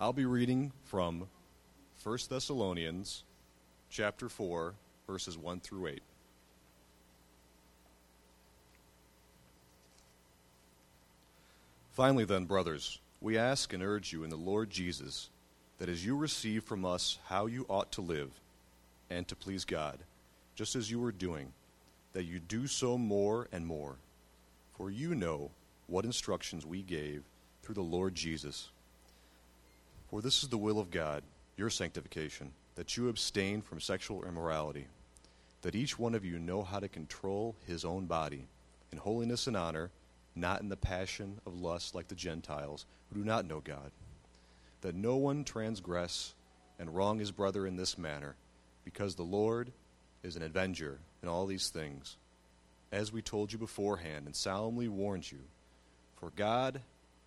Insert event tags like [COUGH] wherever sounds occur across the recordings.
I'll be reading from 1 Thessalonians chapter 4, verses 1 through 8. Finally, then, brothers, we ask and urge you in the Lord Jesus that as you receive from us how you ought to live and to please God, just as you are doing, that you do so more and more. For you know what instructions we gave through the Lord Jesus. For this is the will of God, your sanctification, that you abstain from sexual immorality, that each one of you know how to control his own body in holiness and honor, not in the passion of lust like the Gentiles who do not know God that no one transgress and wrong his brother in this manner, because the Lord is an avenger in all these things, as we told you beforehand and solemnly warned you. For God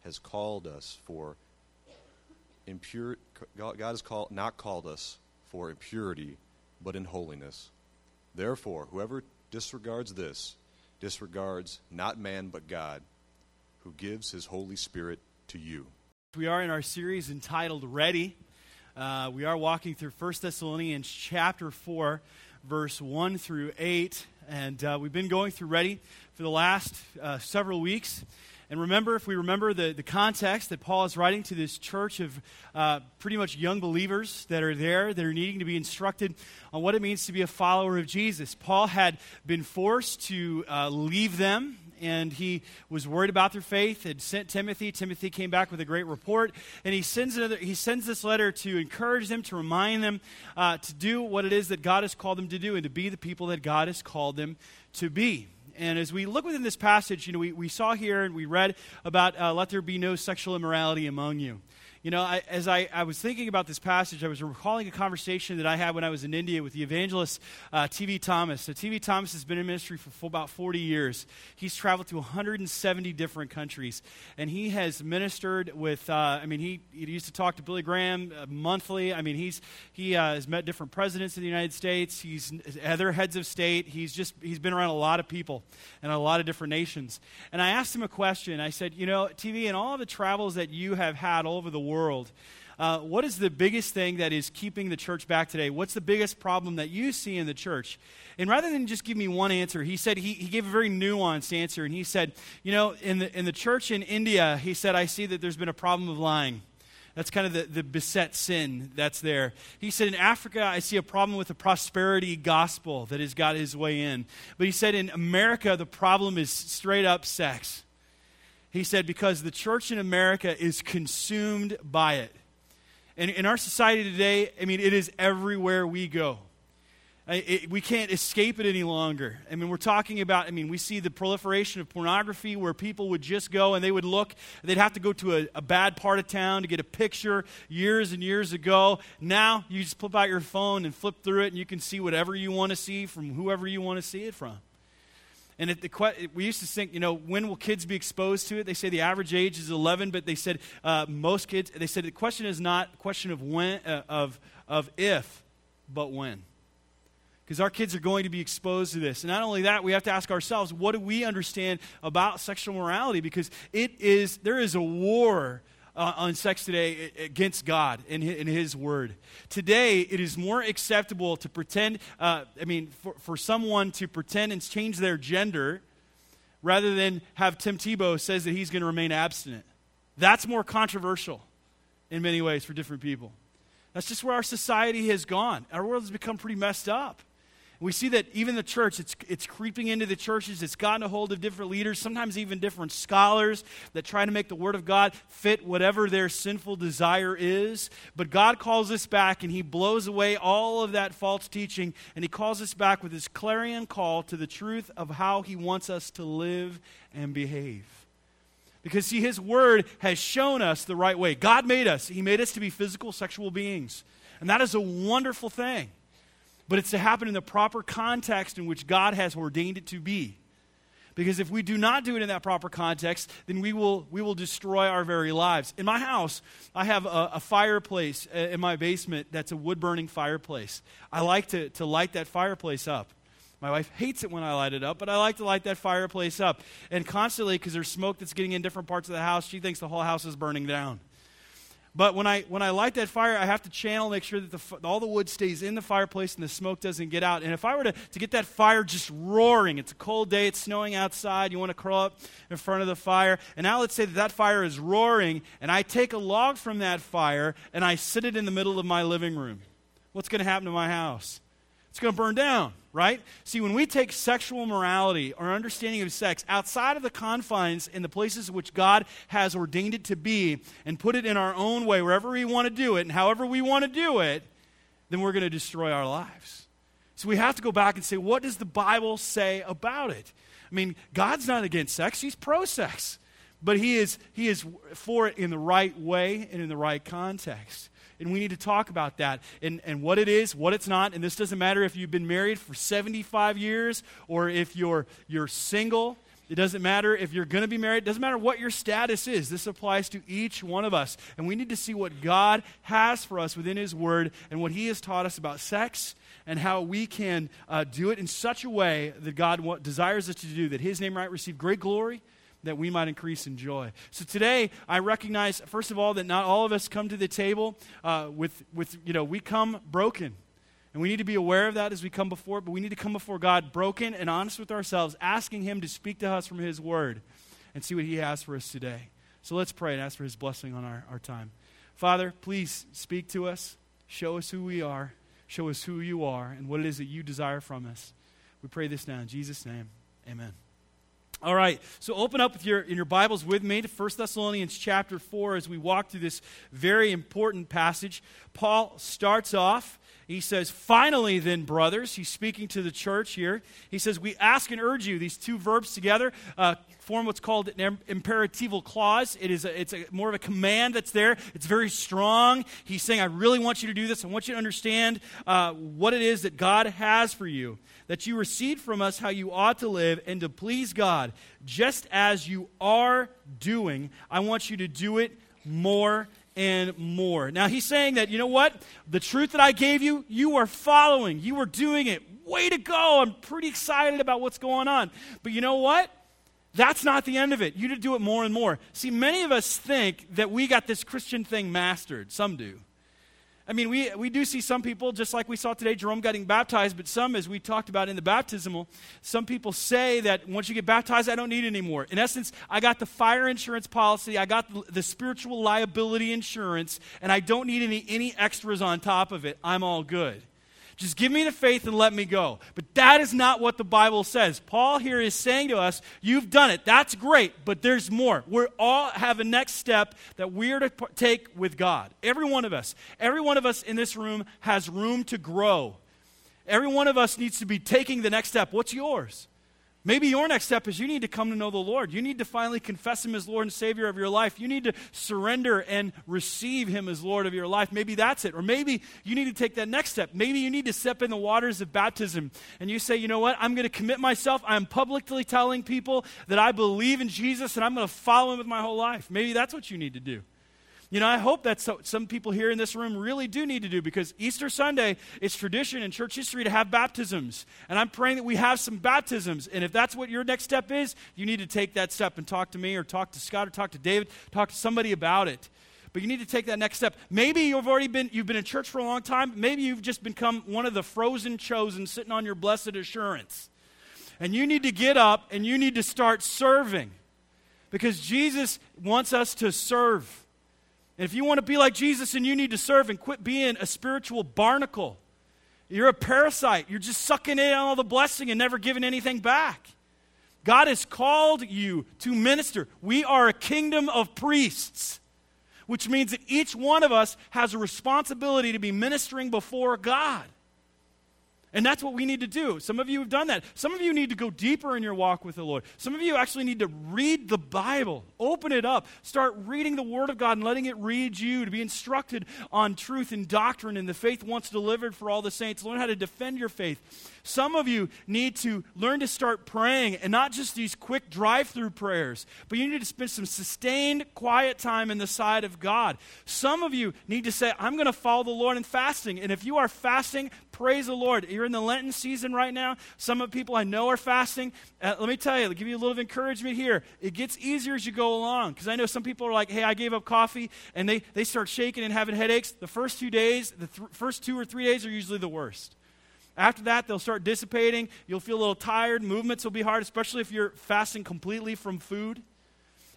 has called us for impure. God has called, not called us for impurity, but in holiness. Therefore, whoever disregards this disregards not man but God, who gives his Holy Spirit to you. We are in our series entitled Ready. Uh, we are walking through 1 Thessalonians chapter 4, verse 1 through 8. And uh, we've been going through Ready for the last uh, several weeks. And remember, if we remember the, the context that Paul is writing to this church of uh, pretty much young believers that are there, that are needing to be instructed on what it means to be a follower of Jesus. Paul had been forced to uh, leave them and he was worried about their faith and sent Timothy. Timothy came back with a great report, and he sends, another, he sends this letter to encourage them, to remind them uh, to do what it is that God has called them to do and to be the people that God has called them to be. And as we look within this passage, you know, we, we saw here and we read about uh, let there be no sexual immorality among you. You know, I, as I, I was thinking about this passage, I was recalling a conversation that I had when I was in India with the evangelist uh, T.V. Thomas. So, T.V. Thomas has been in ministry for, for about 40 years. He's traveled to 170 different countries, and he has ministered with, uh, I mean, he, he used to talk to Billy Graham uh, monthly. I mean, he's, he uh, has met different presidents of the United States, he's other heads of state. He's just, he's been around a lot of people and a lot of different nations. And I asked him a question. I said, You know, TV, in all the travels that you have had all over the world, world. Uh, what is the biggest thing that is keeping the church back today? What's the biggest problem that you see in the church? And rather than just give me one answer, he said he, he gave a very nuanced answer. And he said, You know, in the, in the church in India, he said, I see that there's been a problem of lying. That's kind of the, the beset sin that's there. He said, In Africa, I see a problem with the prosperity gospel that has got his way in. But he said, In America, the problem is straight up sex. He said, because the church in America is consumed by it. And in our society today, I mean, it is everywhere we go. It, we can't escape it any longer. I mean, we're talking about, I mean, we see the proliferation of pornography where people would just go and they would look, they'd have to go to a, a bad part of town to get a picture years and years ago. Now, you just pull out your phone and flip through it and you can see whatever you want to see from whoever you want to see it from. And the, we used to think, you know, when will kids be exposed to it? They say the average age is 11, but they said uh, most kids, they said the question is not a question of when, uh, of, of if, but when. Because our kids are going to be exposed to this. And not only that, we have to ask ourselves, what do we understand about sexual morality? Because it is, there is a war uh, on sex today against God and His Word. Today, it is more acceptable to pretend, uh, I mean, for, for someone to pretend and change their gender rather than have Tim Tebow says that he's going to remain abstinent. That's more controversial in many ways for different people. That's just where our society has gone. Our world has become pretty messed up. We see that even the church, it's, it's creeping into the churches. It's gotten a hold of different leaders, sometimes even different scholars that try to make the Word of God fit whatever their sinful desire is. But God calls us back and He blows away all of that false teaching and He calls us back with His clarion call to the truth of how He wants us to live and behave. Because, see, His Word has shown us the right way. God made us, He made us to be physical, sexual beings. And that is a wonderful thing but it's to happen in the proper context in which God has ordained it to be. Because if we do not do it in that proper context, then we will, we will destroy our very lives. In my house, I have a, a fireplace uh, in my basement that's a wood burning fireplace. I like to, to light that fireplace up. My wife hates it when I light it up, but I like to light that fireplace up. And constantly, because there's smoke that's getting in different parts of the house, she thinks the whole house is burning down. But when I, when I light that fire, I have to channel, make sure that the, all the wood stays in the fireplace and the smoke doesn't get out. And if I were to, to get that fire just roaring, it's a cold day, it's snowing outside, you want to curl up in front of the fire. And now let's say that that fire is roaring, and I take a log from that fire and I sit it in the middle of my living room. What's going to happen to my house? It's going to burn down, right? See, when we take sexual morality or understanding of sex outside of the confines in the places which God has ordained it to be and put it in our own way, wherever we want to do it and however we want to do it, then we're going to destroy our lives. So we have to go back and say, what does the Bible say about it? I mean, God's not against sex, He's pro sex. But he is, he is for it in the right way and in the right context and we need to talk about that and, and what it is, what it's not. And this doesn't matter if you've been married for 75 years or if you're, you're single. It doesn't matter if you're going to be married. It doesn't matter what your status is. This applies to each one of us. And we need to see what God has for us within His Word and what He has taught us about sex and how we can uh, do it in such a way that God desires us to do, that His name might receive great glory that we might increase in joy. So today, I recognize, first of all, that not all of us come to the table uh, with, with, you know, we come broken. And we need to be aware of that as we come before, but we need to come before God broken and honest with ourselves, asking Him to speak to us from His Word and see what He has for us today. So let's pray and ask for His blessing on our, our time. Father, please speak to us. Show us who we are. Show us who you are and what it is that you desire from us. We pray this now in Jesus' name. Amen. All right, so open up with your, in your Bibles with me to 1 Thessalonians chapter 4 as we walk through this very important passage. Paul starts off, he says, Finally, then, brothers, he's speaking to the church here. He says, We ask and urge you, these two verbs together uh, form what's called an imperatival clause. It is a, it's a, more of a command that's there, it's very strong. He's saying, I really want you to do this. I want you to understand uh, what it is that God has for you that you receive from us how you ought to live and to please God, just as you are doing. I want you to do it more and more. Now, he's saying that, you know what? The truth that I gave you, you are following, you are doing it. Way to go. I'm pretty excited about what's going on. But you know what? That's not the end of it. You need to do it more and more. See, many of us think that we got this Christian thing mastered. Some do. I mean, we, we do see some people, just like we saw today, Jerome getting baptized, but some, as we talked about in the baptismal, some people say that once you get baptized, I don't need anymore. In essence, I got the fire insurance policy, I got the, spiritual liability insurance, and I don't need any, any extras on top of it. I'm all good. Just give me the faith and let me go. But that is not what the Bible says. Paul here is saying to us, You've done it. That's great, but there's more. We all have a next step that we're to take with God. Every one of us. Every one of us in this room has room to grow. Every one of us needs to be taking the next step. What's yours? Maybe your next step is you need to come to know the Lord. You need to finally confess Him as Lord and Savior of your life. You need to surrender and receive Him as Lord of your life. Maybe that's it. Or maybe you need to take that next step. Maybe you need to step in the waters of baptism and you say, you know what? I'm going to commit myself. I'm publicly telling people that I believe in Jesus and I'm going to follow Him with my whole life. Maybe that's what you need to do. You know, I hope that so, some people here in this room really do need to do because Easter Sunday, it's tradition in church history to have baptisms. And I'm praying that we have some baptisms. And if that's what your next step is, you need to take that step and talk to me or talk to Scott or talk to David, talk to somebody about it. But you need to take that next step. Maybe you've already been you've been in church for a long time. Maybe you've just become one of the frozen chosen sitting on your blessed assurance. And you need to get up and you need to start serving. Because Jesus wants us to serve. And if you want to be like Jesus and you need to serve and quit being a spiritual barnacle, you're a parasite. You're just sucking in all the blessing and never giving anything back. God has called you to minister. We are a kingdom of priests, which means that each one of us has a responsibility to be ministering before God. And that's what we need to do. Some of you have done that. Some of you need to go deeper in your walk with the Lord. Some of you actually need to read the Bible, open it up, start reading the Word of God and letting it read you to be instructed on truth and doctrine and the faith once delivered for all the saints. Learn how to defend your faith. Some of you need to learn to start praying and not just these quick drive through prayers, but you need to spend some sustained, quiet time in the side of God. Some of you need to say, I'm going to follow the Lord in fasting. And if you are fasting, praise the Lord. You're in the Lenten season right now. Some of the people I know are fasting. Uh, let me tell you, give you a little encouragement here. It gets easier as you go along because I know some people are like, hey, I gave up coffee, and they, they start shaking and having headaches. The first two days, the th- first two or three days are usually the worst. After that, they'll start dissipating. You'll feel a little tired. Movements will be hard, especially if you're fasting completely from food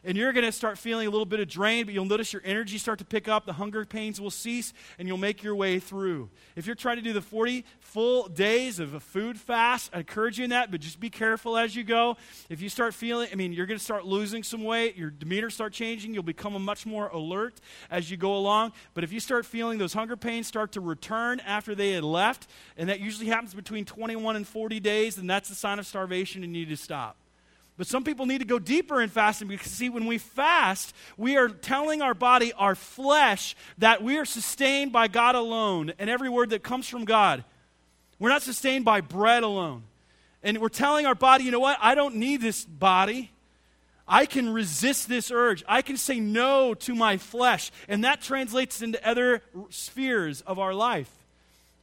and you're going to start feeling a little bit of drain, but you'll notice your energy start to pick up. The hunger pains will cease, and you'll make your way through. If you're trying to do the 40 full days of a food fast, I encourage you in that, but just be careful as you go. If you start feeling, I mean, you're going to start losing some weight, your demeanor start changing, you'll become a much more alert as you go along. But if you start feeling those hunger pains start to return after they had left, and that usually happens between 21 and 40 days, then that's a sign of starvation and you need to stop. But some people need to go deeper in fasting because, see, when we fast, we are telling our body, our flesh, that we are sustained by God alone and every word that comes from God. We're not sustained by bread alone. And we're telling our body, you know what? I don't need this body. I can resist this urge. I can say no to my flesh. And that translates into other spheres of our life.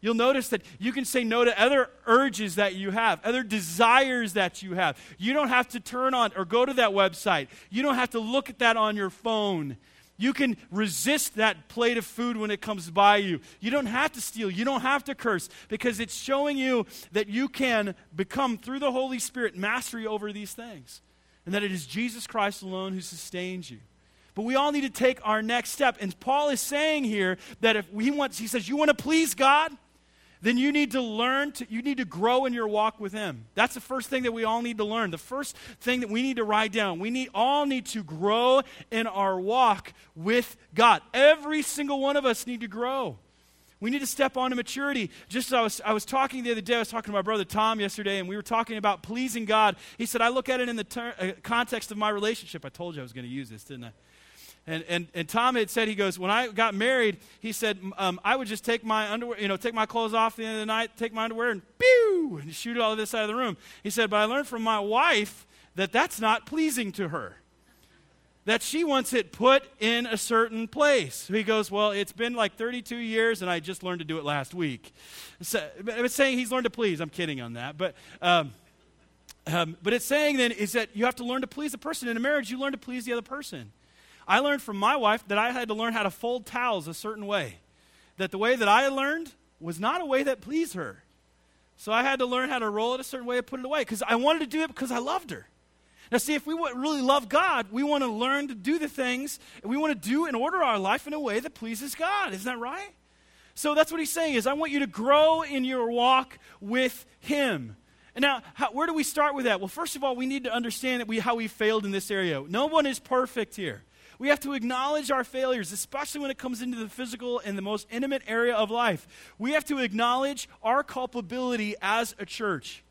You'll notice that you can say no to other urges that you have, other desires that you have. You don't have to turn on or go to that website. You don't have to look at that on your phone. You can resist that plate of food when it comes by you. You don't have to steal. You don't have to curse because it's showing you that you can become, through the Holy Spirit, mastery over these things. And that it is Jesus Christ alone who sustains you. But we all need to take our next step. And Paul is saying here that if he wants, he says, You want to please God? Then you need to learn to, you need to grow in your walk with him that's the first thing that we all need to learn the first thing that we need to write down we need all need to grow in our walk with god every single one of us need to grow we need to step on to maturity. Just as I was, I was talking the other day, I was talking to my brother Tom yesterday, and we were talking about pleasing God. He said, I look at it in the ter- uh, context of my relationship. I told you I was going to use this, didn't I? And, and, and Tom had said, he goes, when I got married, he said, um, I would just take my underwear, you know, take my clothes off at the end of the night, take my underwear and pew, and shoot it all this side of the room. He said, but I learned from my wife that that's not pleasing to her. That she wants it put in a certain place. He goes, Well, it's been like 32 years, and I just learned to do it last week. So, it's saying he's learned to please. I'm kidding on that. But, um, um, but it's saying then is that you have to learn to please the person. In a marriage, you learn to please the other person. I learned from my wife that I had to learn how to fold towels a certain way. That the way that I learned was not a way that pleased her. So I had to learn how to roll it a certain way and put it away because I wanted to do it because I loved her. Now, see, if we really love God, we want to learn to do the things we want to do and order our life in a way that pleases God. Isn't that right? So that's what he's saying is I want you to grow in your walk with him. And now, how, where do we start with that? Well, first of all, we need to understand that we, how we failed in this area. No one is perfect here. We have to acknowledge our failures, especially when it comes into the physical and the most intimate area of life. We have to acknowledge our culpability as a church.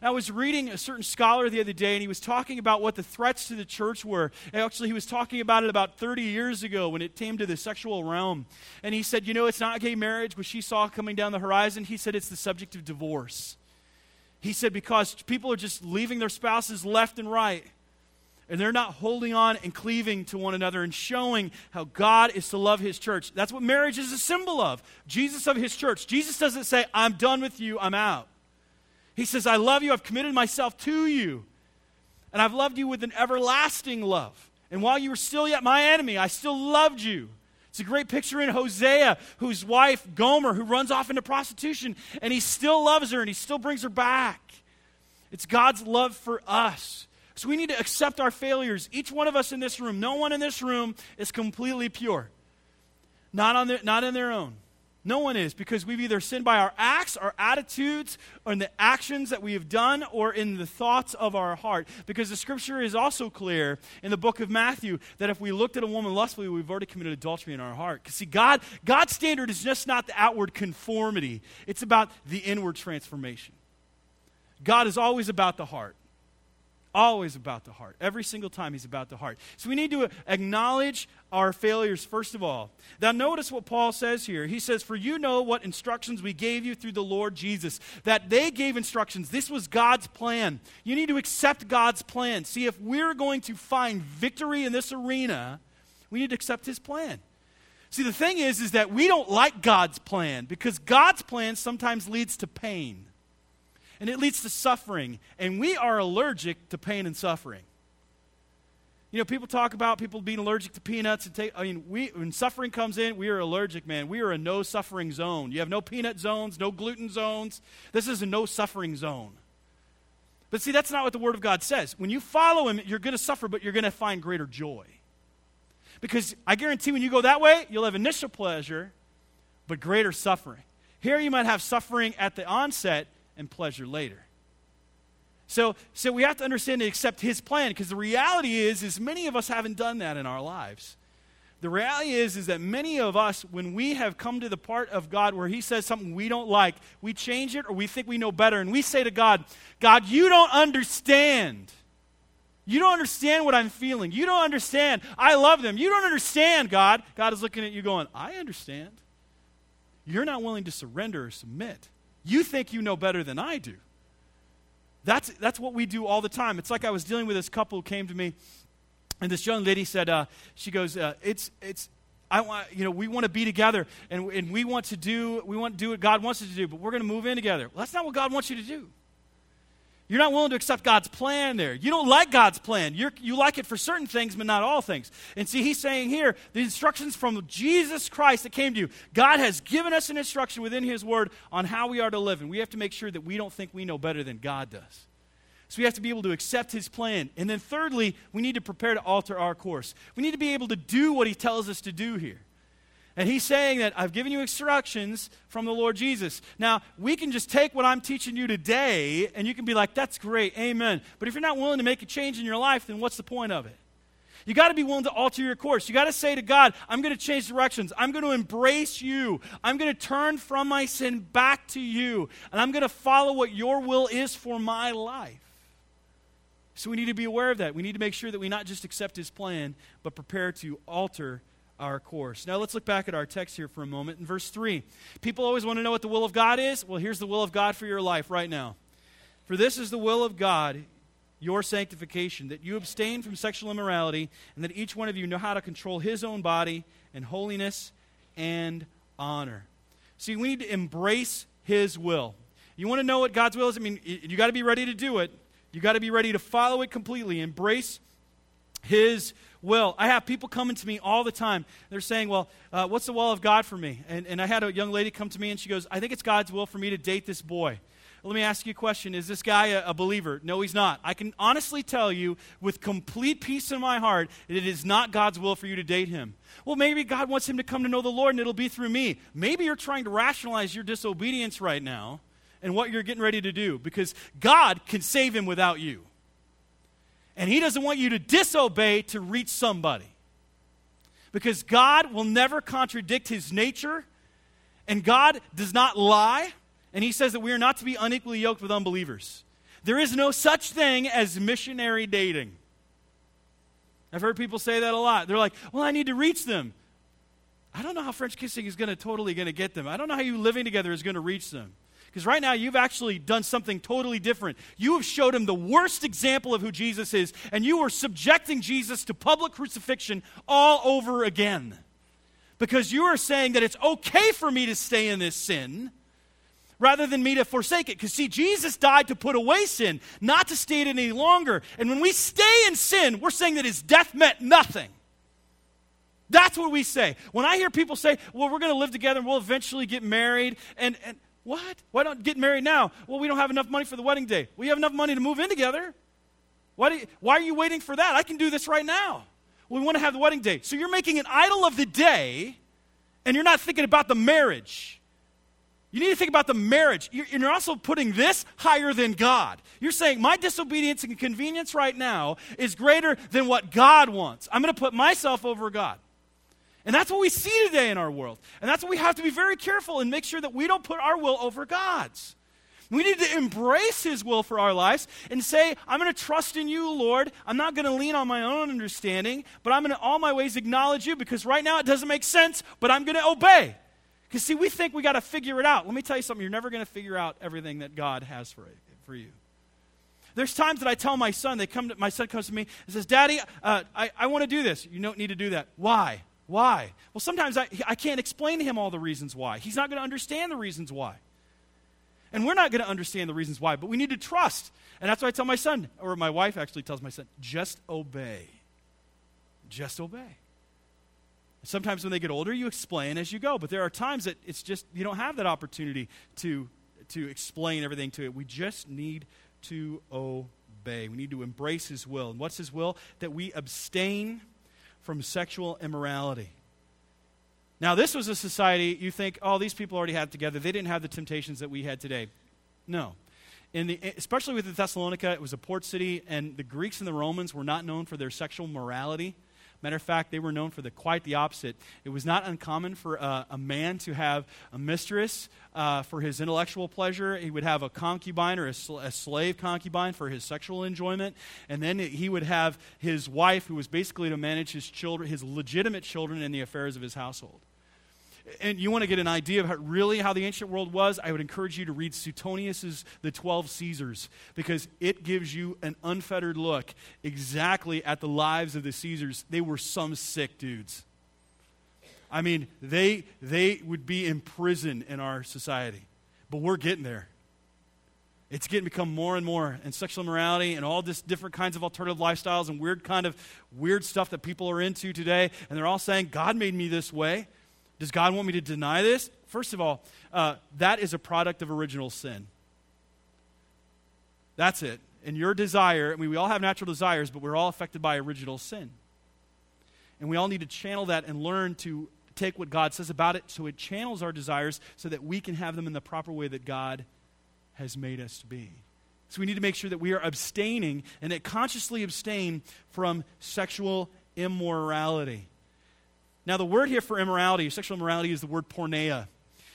I was reading a certain scholar the other day, and he was talking about what the threats to the church were. And actually, he was talking about it about 30 years ago when it came to the sexual realm. And he said, You know, it's not gay marriage, which he saw coming down the horizon. He said it's the subject of divorce. He said, Because people are just leaving their spouses left and right and they're not holding on and cleaving to one another and showing how God is to love his church. That's what marriage is a symbol of. Jesus of his church. Jesus doesn't say, I'm done with you, I'm out. He says, I love you, I've committed myself to you, and I've loved you with an everlasting love. And while you were still yet my enemy, I still loved you. It's a great picture in Hosea, whose wife, Gomer, who runs off into prostitution, and he still loves her and he still brings her back. It's God's love for us. So we need to accept our failures. Each one of us in this room, no one in this room is completely pure. Not, on their, not in their own. No one is because we've either sinned by our acts, our attitudes, or in the actions that we have done, or in the thoughts of our heart. Because the scripture is also clear in the book of Matthew that if we looked at a woman lustfully, we've already committed adultery in our heart. Because see, God, God's standard is just not the outward conformity, it's about the inward transformation. God is always about the heart. Always about the heart. Every single time he's about the heart. So we need to acknowledge our failures, first of all. Now, notice what Paul says here. He says, For you know what instructions we gave you through the Lord Jesus. That they gave instructions. This was God's plan. You need to accept God's plan. See, if we're going to find victory in this arena, we need to accept his plan. See, the thing is, is that we don't like God's plan because God's plan sometimes leads to pain. And it leads to suffering. And we are allergic to pain and suffering. You know, people talk about people being allergic to peanuts and take. I mean, we when suffering comes in, we are allergic, man. We are a no suffering zone. You have no peanut zones, no gluten zones. This is a no suffering zone. But see, that's not what the Word of God says. When you follow Him, you're going to suffer, but you're going to find greater joy. Because I guarantee when you go that way, you'll have initial pleasure, but greater suffering. Here you might have suffering at the onset and pleasure later. So, so we have to understand and accept his plan because the reality is, is many of us haven't done that in our lives. The reality is, is that many of us, when we have come to the part of God where He says something we don't like, we change it or we think we know better, and we say to God, God, you don't understand. You don't understand what I'm feeling. You don't understand. I love them. You don't understand, God. God is looking at you going, I understand. You're not willing to surrender or submit. You think you know better than I do. That's, that's what we do all the time. It's like I was dealing with this couple who came to me, and this young lady said, uh, she goes, uh, it's, it's, I want, you know, we want to be together, and, and we want to do, we want to do what God wants us to do, but we're going to move in together. Well, that's not what God wants you to do. You're not willing to accept God's plan there. You don't like God's plan. You're, you like it for certain things, but not all things. And see, he's saying here the instructions from Jesus Christ that came to you. God has given us an instruction within his word on how we are to live. And we have to make sure that we don't think we know better than God does. So we have to be able to accept his plan. And then, thirdly, we need to prepare to alter our course. We need to be able to do what he tells us to do here. And he's saying that I've given you instructions from the Lord Jesus. Now, we can just take what I'm teaching you today and you can be like, that's great, amen. But if you're not willing to make a change in your life, then what's the point of it? You got to be willing to alter your course. You got to say to God, I'm going to change directions. I'm going to embrace you. I'm going to turn from my sin back to you. And I'm going to follow what your will is for my life. So we need to be aware of that. We need to make sure that we not just accept his plan, but prepare to alter our course. Now let's look back at our text here for a moment. In verse 3, people always want to know what the will of God is. Well, here's the will of God for your life right now. For this is the will of God, your sanctification, that you abstain from sexual immorality, and that each one of you know how to control his own body in holiness and honor. See, we need to embrace his will. You want to know what God's will is? I mean, you got to be ready to do it. You got to be ready to follow it completely, embrace his will. I have people coming to me all the time. They're saying, Well, uh, what's the will of God for me? And, and I had a young lady come to me and she goes, I think it's God's will for me to date this boy. Let me ask you a question Is this guy a, a, believer? No, he's not. I can honestly tell you with complete peace in my heart that it is not God's will for you to date him. Well, maybe God wants him to come to know the Lord and it'll be through me. Maybe you're trying to rationalize your disobedience right now and what you're getting ready to do because God can save him without you. And He doesn't want you to disobey to reach somebody. Because God will never contradict His nature, and God does not lie, and He says that we are not to be unequally yoked with unbelievers. There is no such thing as missionary dating. I've heard people say that a lot. They're like, well, I need to reach them. I don't know how French kissing is going to totally going to get them. I don't know how you living together is going to reach them. Because right now, you've actually done something totally different. You have showed him the worst example of who Jesus is, and you are subjecting Jesus to public crucifixion all over again. Because you are saying that it's okay for me to stay in this sin rather than me to forsake it. Because, see, Jesus died to put away sin, not to stay in it any longer. And when we stay in sin, we're saying that his death meant nothing. That's what we say. When I hear people say, well, we're going to live together and we'll eventually get married, and, and what? Why don't get married now? Well, we don't have enough money for the wedding day. We have enough money to move in together. Why, you, why are you waiting for that? I can do this right now. We want to have the wedding day. So you're making an idol of the day, and you're not thinking about the marriage. You need to think about the marriage. You're, you're also putting this higher than God. You're saying, my disobedience and convenience right now is greater than what God wants. I'm going to put myself over God. And that's what we see today in our world. And that's what we have to be very careful and make sure that we don't put our will over God's. We need to embrace His will for our lives and say, I'm going to trust in you, Lord. I'm not going to lean on my own understanding, but I'm going to all my ways acknowledge you because right now it doesn't make sense, but I'm going to obey. Because, see, we think we got to figure it out. Let me tell you something you're never going to figure out everything that God has for, for you. There's times that I tell my son, they come to, my son comes to me and says, Daddy, uh, I, I want to do this. You don't need to do that. Why? Why? Well, sometimes I, I can't explain to him all the reasons why. He's not going to understand the reasons why. And we're not going to understand the reasons why, but we need to trust. And that's why I tell my son, or my wife actually tells my son, just obey. Just obey. Sometimes when they get older, you explain as you go, but there are times that it's just, you don't have that opportunity to, to explain everything to it. We just need to obey. We need to embrace His will. And what's His will? That we abstain from sexual immorality. Now, this was a society, you think, oh, these people already had together. They didn't have the temptations that we had today. No. In the, especially with the Thessalonica, it was a port city, and the Greeks and the Romans were not known for their sexual morality. Matter of fact, they were known for the quite the opposite. It was not uncommon for uh, a man to have a mistress uh, for his intellectual pleasure. He would have a concubine or a, sl- a, slave concubine for his sexual enjoyment, and then he would have his wife, who was basically to manage his children, his legitimate children, in the affairs of his household and you want to get an idea of how, really how the ancient world was, I would encourage you to read Suetonius's The Twelve Caesars because it gives you an unfettered look exactly at the lives of the Caesars. They were some sick dudes. I mean, they, they would be in prison in our society, but we're getting there. It's getting become more and more, and sexual immorality and all this different kinds of alternative lifestyles and weird kind of weird stuff that people are into today. And they're all saying, God made me this way. Does God want me to deny this? First of all, uh, that is a product of original sin. That's it. And your desire, I mean, we all have natural desires, but we're all affected by original sin. And we all need to channel that and learn to take what God says about it so it channels our desires so that we can have them in the proper way that God has made us to be. So we need to make sure that we are abstaining and that consciously abstain from sexual immorality. Now, the word here for immorality, sexual immorality, is the word porneia.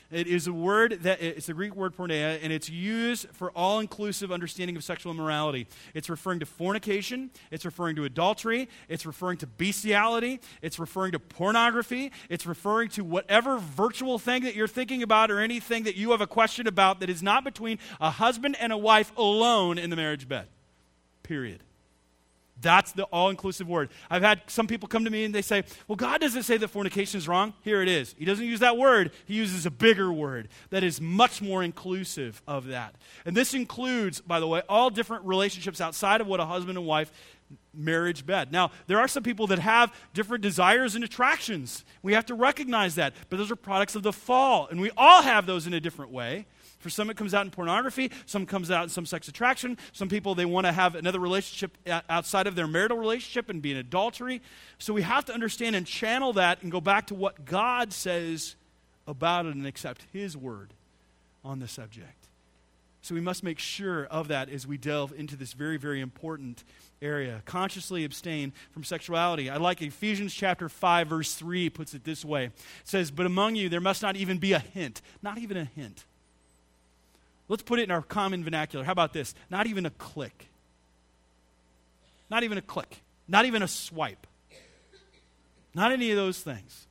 It is a word that it's the Greek word porneia, and it's used for all-inclusive understanding of sexual immorality. It's referring to fornication, it's referring to adultery, it's referring to bestiality, it's referring to pornography, it's referring to whatever virtual thing that you're thinking about or anything that you have a question about that is not between a husband and a wife alone in the marriage bed. Period. That's the all inclusive word. I've had some people come to me and they say, Well, God doesn't say that fornication is wrong. Here it is. He doesn't use that word, He uses a bigger word that is much more inclusive of that. And this includes, by the way, all different relationships outside of what a husband and wife marriage bed. Now, there are some people that have different desires and attractions. We have to recognize that. But those are products of the fall, and we all have those in a different way. For some, it comes out in pornography. Some comes out in some sex attraction. Some people, they want to have another relationship outside of their marital relationship and be in adultery. So we have to understand and channel that and go back to what God says about it and accept His word on the subject. So we must make sure of that as we delve into this very, very important area. Consciously abstain from sexuality. I like Ephesians chapter 5, verse 3 puts it this way. It says, But among you there must not even be a hint, not even a hint Let's put it in our common vernacular. How about this? Not even a click. Not even a click. Not even a swipe. Not any of those things.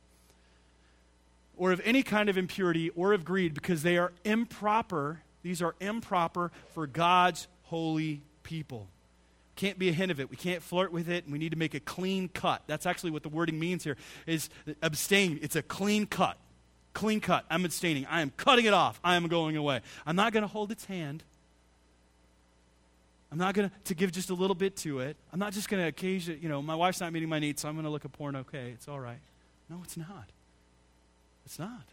Or of any kind of impurity or of greed because they are improper. These are improper for God's holy people. Can't be a hint of it. We can't flirt with it, and we need to make a clean cut. That's actually what the wording means here is abstain. It's a clean cut. Clean cut. I'm abstaining. I am cutting it off. I am going away. I'm not going to hold its hand. I'm not going to give just a little bit to it. I'm not just going to occasion, you know, my wife's not meeting my needs, so I'm going to look at porn. Okay, it's all right. No, it's not. It's not.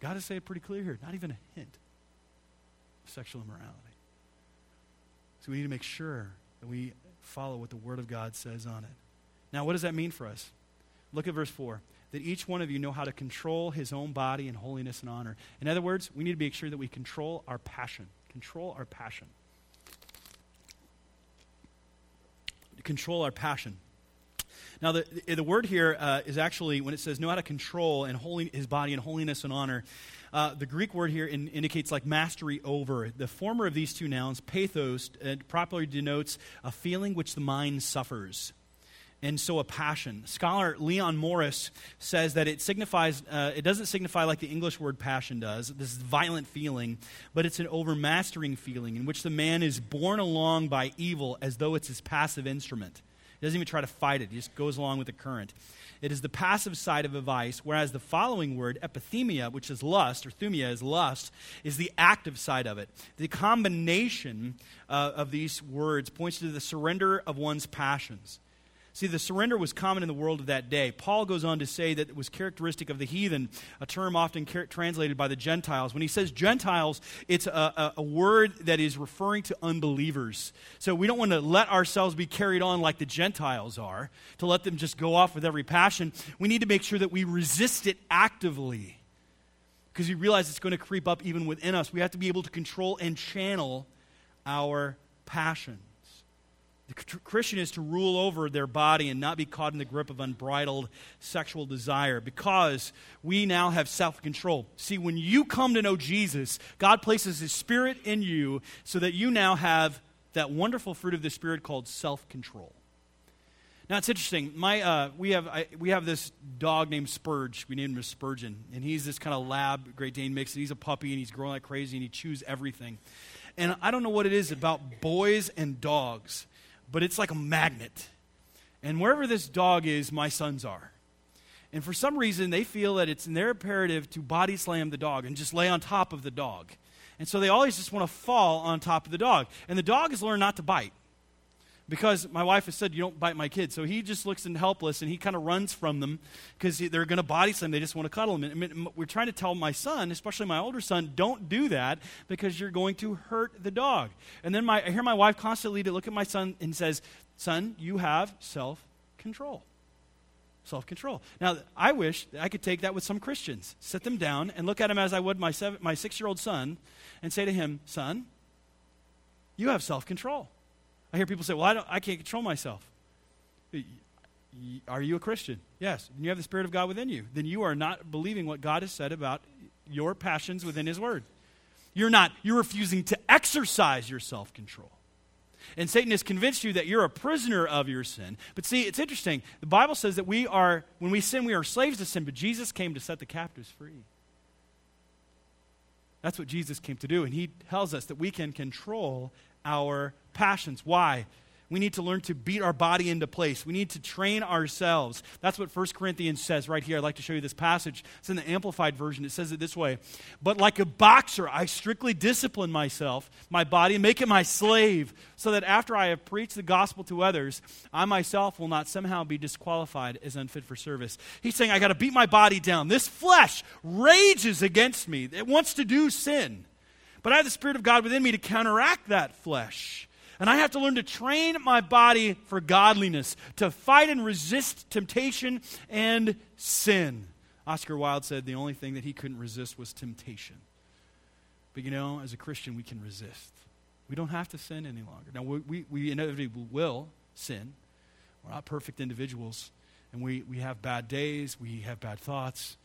God has said it pretty clear here. Not even a hint of sexual immorality. So we need to make sure that we follow what the Word of God says on it. Now, what does that mean for us? Look at verse 4 that each one of you know how to control his own body in holiness and honor. In other words, we need to make sure that we control our passion. Control our passion. Control our passion. Now, the, the word here uh, is actually, when it says know how to control and holy, his body in holiness and honor, uh, the Greek word here in, indicates like mastery over. The former of these two nouns, pathos, uh, properly denotes a feeling which the mind suffers and so a passion. Scholar Leon Morris says that it signifies, uh, it doesn't signify like the English word passion does, this violent feeling, but it's an overmastering feeling in which the man is borne along by evil as though it's his passive instrument. He doesn't even try to fight it, he just goes along with the current. It is the passive side of a vice, whereas the following word, epithumia, which is lust, or thumia is lust, is the active side of it. The combination uh, of these words points to the surrender of one's passions. See, the surrender was common in the world of that day. Paul goes on to say that it was characteristic of the heathen, a term often car- translated by the Gentiles. When he says Gentiles, it's a, a, a, word that is referring to unbelievers. So we don't want to let ourselves be carried on like the Gentiles are, to let them just go off with every passion. We need to make sure that we resist it actively because we realize it's going to creep up even within us. We have to be able to control and channel our passion. The Christian is to rule over their body and not be caught in the grip of unbridled sexual desire because we now have self control. See, when you come to know Jesus, God places His Spirit in you so that you now have that wonderful fruit of the Spirit called self control. Now it's interesting. My, uh, we, have, I, we have this dog named Spurge. We named him Spurgeon. And he's this kind of lab Great Dane mix. And he's a puppy and he's growing like crazy and he chews everything. And I don't know what it is about boys and dogs but it's like a magnet. And wherever this dog is, my sons are. And for some reason, they feel that it's in their imperative to body slam the dog and just lay on top of the dog. And so they always just want to fall on top of the dog. And the dog has learned not to bite because my wife has said, You don't bite my kids. So he just looks and helpless and he kind of runs from them because they're going to body slam. They just want to cuddle him. And we're trying to tell my son, especially my older son, don't do that because you're going to hurt the dog. And then my, I hear my wife constantly to look at my son and says, Son, you have self control. Self control. Now, I wish I could take that with some Christians, sit them down and look at them as I would my, seven, my six year old son and say to him, Son, you have self control. I hear people say, well, I, don't, I can't control myself. Are you a Christian? Yes. And you have the Spirit of God within you. Then you are not believing what God has said about your passions within His Word. You're not, you're refusing to exercise your self control. And Satan has convinced you that you're a prisoner of your sin. But see, it's interesting. The Bible says that we are, when we sin, we are slaves to sin, but Jesus came to set the captives free. That's what Jesus came to do. And he tells us that we can control our passions. Why? We need to learn to beat our body into place. We need to train ourselves. That's what 1 Corinthians says right here. I'd like to show you this passage. It's in the Amplified Version. It says it this way But like a boxer, I strictly discipline myself, my body, and make it my slave, so that after I have preached the gospel to others, I myself will not somehow be disqualified as unfit for service. He's saying, I got to beat my body down. This flesh rages against me, it wants to do sin. But I have the Spirit of God within me to counteract that flesh. And I have to learn to train my body for godliness, to fight and resist temptation and sin. Oscar Wilde said the only thing that he couldn't resist was temptation. But you know, as a Christian, we can resist. We don't have to sin any longer. Now, we, we, inevitably will sin. We're not perfect individuals, and we, we have bad days, we have bad thoughts.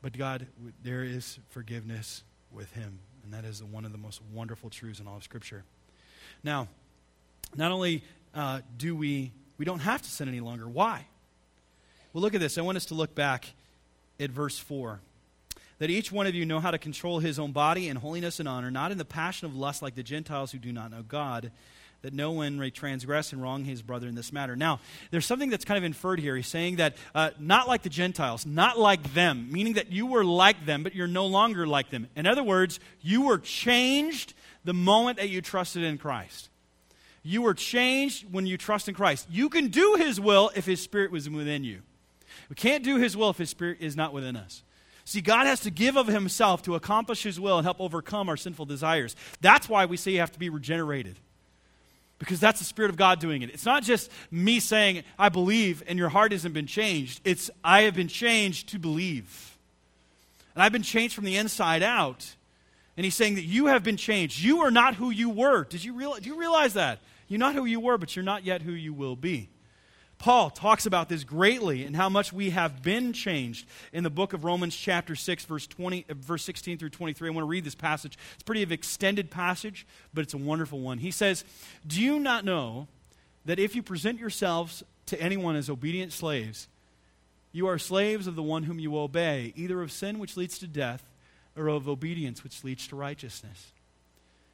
But God, there is forgiveness with Him. And that is one of the most wonderful truths in all of Scripture. Now, not only uh, do we, we don't have to sin any longer. Why? Well, look at this. I want us to look back at verse 4. That each one of you know how to control his own body in holiness and honor, not in the passion of lust like the Gentiles who do not know God, that no one may transgress and wrong his brother in this matter. Now, there's something that's kind of inferred here. He's saying that uh, not like the Gentiles, not like them, meaning that you were like them, but you're no longer like them. In other words, you were changed the moment that you trusted in Christ. You were changed when you trust in Christ. You can do his will if his spirit was within you. We can't do his will if his spirit is not within us. See, God has to give of himself to accomplish his will and help overcome our sinful desires. That's why we say you have to be regenerated because that's the Spirit of God doing it. It's not just me saying, I believe, and your heart hasn't been changed. It's, I have been changed to believe. And I've been changed from the inside out. And he's saying that you have been changed. You are not who you were. Did you realize, do you realize that? You're not who you were, but you're not yet who you will be. Paul talks about this greatly and how much we have been changed in the book of Romans, chapter 6, verse, 20, uh, verse 16 through 23. I want to read this passage. It's pretty of extended passage, but it's a wonderful one. He says, Do you not know that if you present yourselves to anyone as obedient slaves, you are slaves of the one whom you obey, either of sin which leads to death or of obedience which leads to righteousness?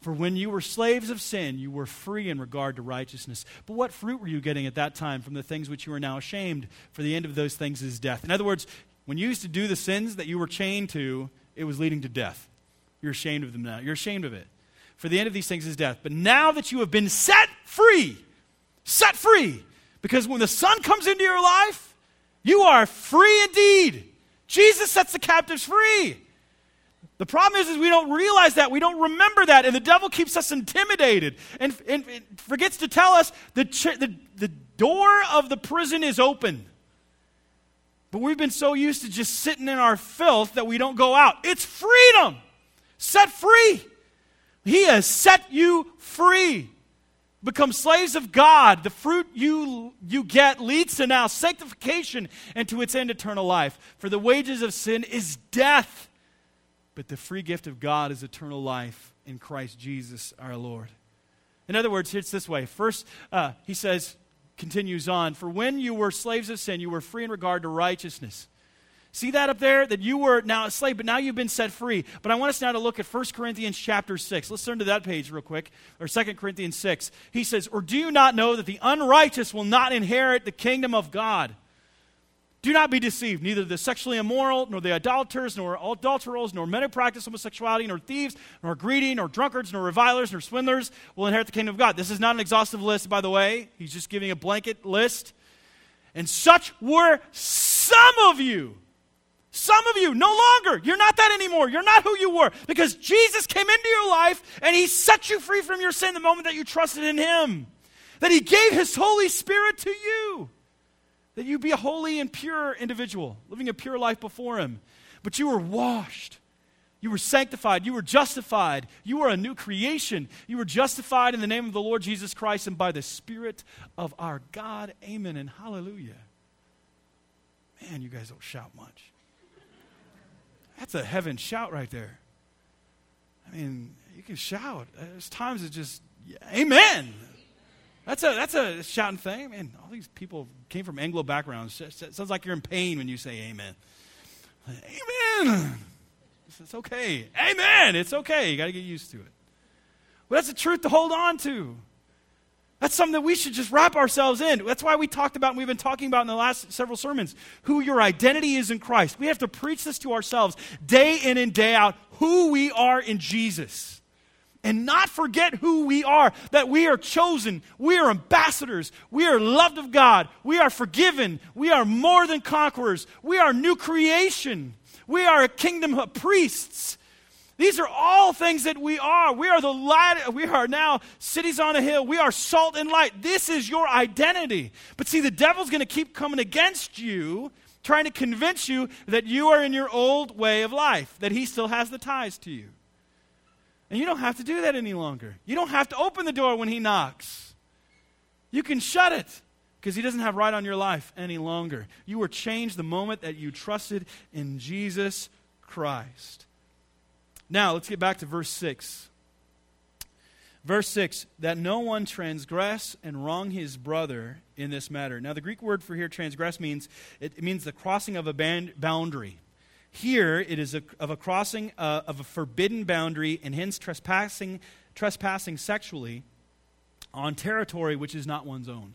For when you were slaves of sin, you were free in regard to righteousness. But what fruit were you getting at that time from the things which you are now ashamed? For the end of those things is death. In other words, when you used to do the sins that you were chained to, it was leading to death. You're ashamed of them now. You're ashamed of it. For the end of these things is death. But now that you have been set free, set free, because when the Son comes into your life, you are free indeed. Jesus sets the captives free. The problem is, is we don't realize that. We don't remember that. And the devil keeps us intimidated and, and, and forgets to tell us the, ch- the, the door of the prison is open. But we've been so used to just sitting in our filth that we don't go out. It's freedom set free. He has set you free. Become slaves of God. The fruit you, you get leads to now sanctification and to its end eternal life. For the wages of sin is death, but the free gift of God is eternal life in Christ Jesus our Lord. In other words, it's this way. First, uh, he says, continues on, for when you were slaves of sin, you were free in regard to righteousness. See that up there? That you were now a slave, but now you've been set free. But I want us now to look at 1 Corinthians chapter 6. Let's turn to that page real quick, or 2 Corinthians 6. He says, Or do you not know that the unrighteous will not inherit the kingdom of God? Do not be deceived. Neither the sexually immoral, nor the idolaters, nor adulterers, nor men who practice homosexuality, nor thieves, nor greedy, nor drunkards, nor revilers, nor swindlers will inherit the kingdom of God. This is not an exhaustive list, by the way. He's just giving a blanket list. And such were some of you. Some of you, no longer. You're not that anymore. You're not who you were because Jesus came into your life and He set you free from your sin the moment that you trusted in Him. That He gave His Holy Spirit to you. That you be a holy and pure individual, living a pure life before Him. But you were washed. You were sanctified. You were justified. You were a new creation. You were justified in the name of the Lord Jesus Christ and by the Spirit of our God. Amen and hallelujah. Man, you guys don't shout much. That's a heaven shout right there. I mean, you can shout. There's times it just, yeah, amen. That's a, that's a shouting thing. Man, all these people came from Anglo backgrounds. It sounds like you're in pain when you say amen. Amen. It's okay. Amen. It's okay. You got to get used to it. But that's the truth to hold on to. That's something that we should just wrap ourselves in. That's why we talked about, and we've been talking about in the last several sermons, who your identity is in Christ. We have to preach this to ourselves day in and day out, who we are in Jesus. And not forget who we are, that we are chosen, we are ambassadors, we are loved of God, we are forgiven, we are more than conquerors, we are new creation, we are a kingdom of priests. These are all things that we are. We are the light. We are now cities on a hill. We are salt and light. This is your identity. But see, the devil's going to keep coming against you, trying to convince you that you are in your old way of life, that he still has the ties to you. And you don't have to do that any longer. You don't have to open the door when he knocks. You can shut it because he doesn't have right on your life any longer. You were changed the moment that you trusted in Jesus Christ. Now, let's get back to verse 6. Verse 6 that no one transgress and wrong his brother in this matter. Now, the Greek word for here, transgress, means it, means the crossing of a boundary. Here, it is a, of a crossing uh, of a forbidden boundary and hence trespassing, trespassing sexually on territory which is not one's own.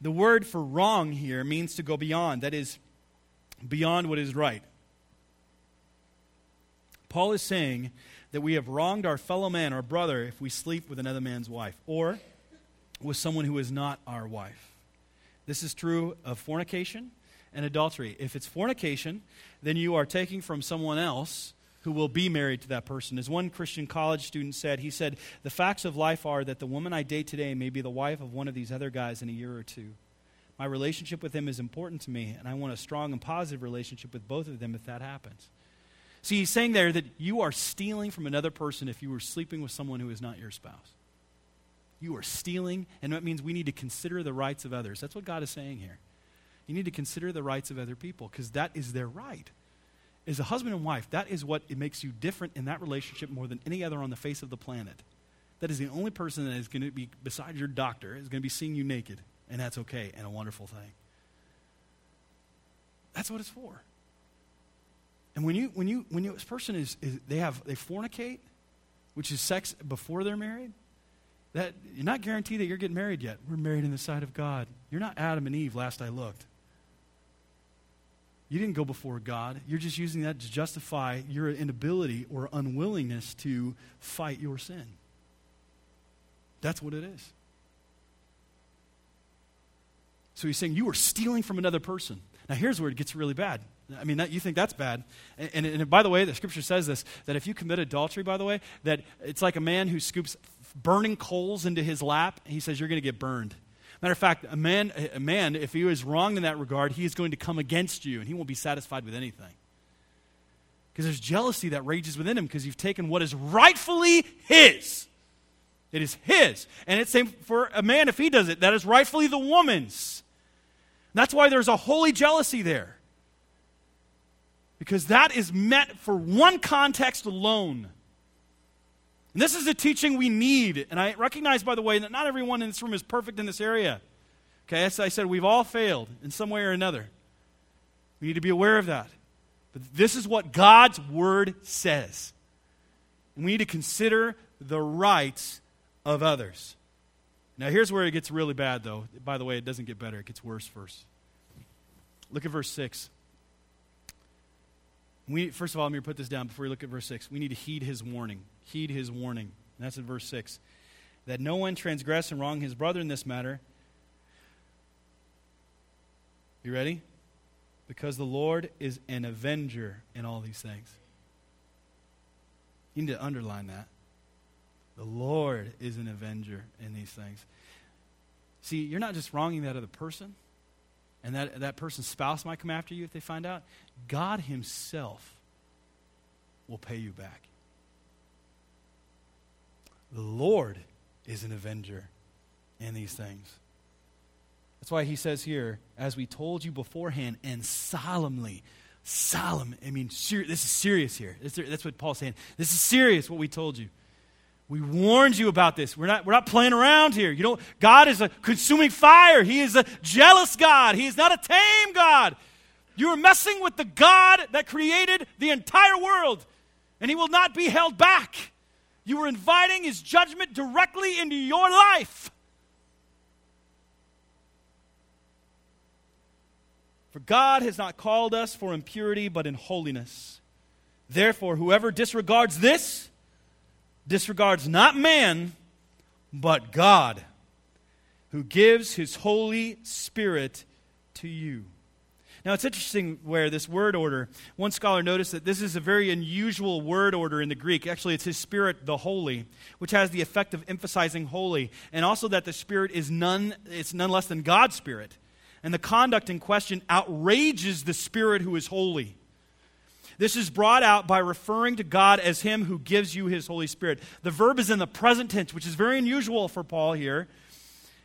The word for wrong here means to go beyond, that is, beyond what is right. Paul is saying that we have wronged our fellow man, our brother, if we sleep with another man's wife or with someone who is not our wife. This is true of fornication and adultery. If it's fornication, then you are taking from someone else who will be married to that person. As one Christian college student said, he said, The facts of life are that the woman I date today may be the wife of one of these other guys in a year or two. My relationship with him is important to me, and I want a strong and positive relationship with both of them if that happens. See, he's saying there that you are stealing from another person if you were sleeping with someone who is not your spouse. You are stealing, and that means we need to consider the rights of others. That's what God is saying here. You need to consider the rights of other people because that is their right. As a husband and wife, that is what it makes you different in that relationship more than any other on the face of the planet. That is the only person that is going to be, besides your doctor, is going to be seeing you naked. And that's okay and a wonderful thing. That's what it's for. And when you when you when you, this person is, is they have they fornicate, which is sex before they're married, that you're not guaranteed that you're getting married yet. We're married in the sight of God. You're not Adam and Eve, last I looked. You didn't go before God. You're just using that to justify your inability or unwillingness to fight your sin. That's what it is. So he's saying you are stealing from another person. Now, here's where it gets really bad. I mean, that, you think that's bad. And, and, and, by the way, the scripture says this that if you commit adultery, by the way, that it's like a man who scoops burning coals into his lap. He says, You're going to get burned. Matter of fact, a man, a man, if he is wrong in that regard, he is going to come against you and he won't be satisfied with anything. Because there's jealousy that rages within him because you've taken what is rightfully his. It is his. And it's same for a man if he does it. That is rightfully the woman's. That's why there's a holy jealousy there. Because that is meant for one context alone. And this is a teaching we need. And I recognize, by the way, that not everyone in this room is perfect in this area. Okay, as I said, we've all failed in some way or another. We need to be aware of that. But this is what God's Word says. And we need to consider the rights of others. Now, here's where it gets really bad, though. By the way, it doesn't get better, it gets worse first. Look at verse 6. We, first of all, let me put this down before we look at verse 6. We need to heed his warning. Heed his warning. And that's in verse 6. That no one transgress and wrong his brother in this matter. You ready? Because the Lord is an avenger in all these things. You need to underline that. The Lord is an avenger in these things. See, you're not just wronging that other person, and that, that person's spouse might come after you if they find out. God Himself will pay you back. The Lord is an avenger in these things. That's why he says here, as we told you beforehand, and solemnly, solemn. I mean, ser- this is serious here. That's what Paul's saying. This is serious, what we told you. We warned you about this. We're not, we're not playing around here. You know, God is a consuming fire. He is a jealous God. He is not a tame God. You are messing with the God that created the entire world, and He will not be held back. You are inviting His judgment directly into your life. For God has not called us for impurity, but in holiness. Therefore, whoever disregards this, disregards not man, but God, who gives his Holy Spirit to you. Now, it's interesting where this word order, one scholar noticed that this is a very unusual word order in the Greek. Actually, it's his spirit, the holy, which has the effect of emphasizing holy, and also that the spirit is none, it's none less than God's spirit. And the conduct in question outrages the spirit who is holy. This is brought out by referring to God as Him who gives you His Holy Spirit. The verb is in the present tense, which is very unusual for Paul here.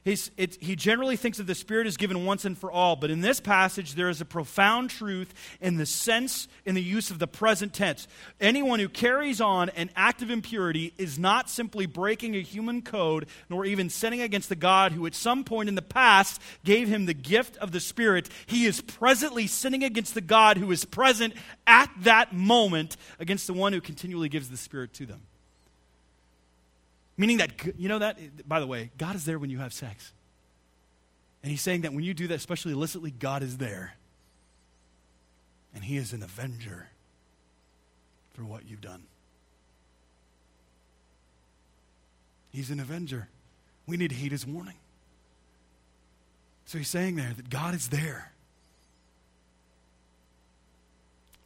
He generally thinks that the Spirit is given once and for all, but in this passage, there is a profound truth in the sense, in the use of the present tense. Anyone who carries on an act of impurity is not simply breaking a human code, nor even sinning against the God who at some point in the past gave him the gift of the Spirit. He is presently sinning against the God who is present at that moment against the one who continually gives the Spirit to them. Meaning that, you know that, eh, by the way, God is there when you have sex. And he's saying that when you do that, especially illicitly, God is there. And he is an avenger for what you've done. He's an avenger. We need to heed his warning. So he's saying there that God is there.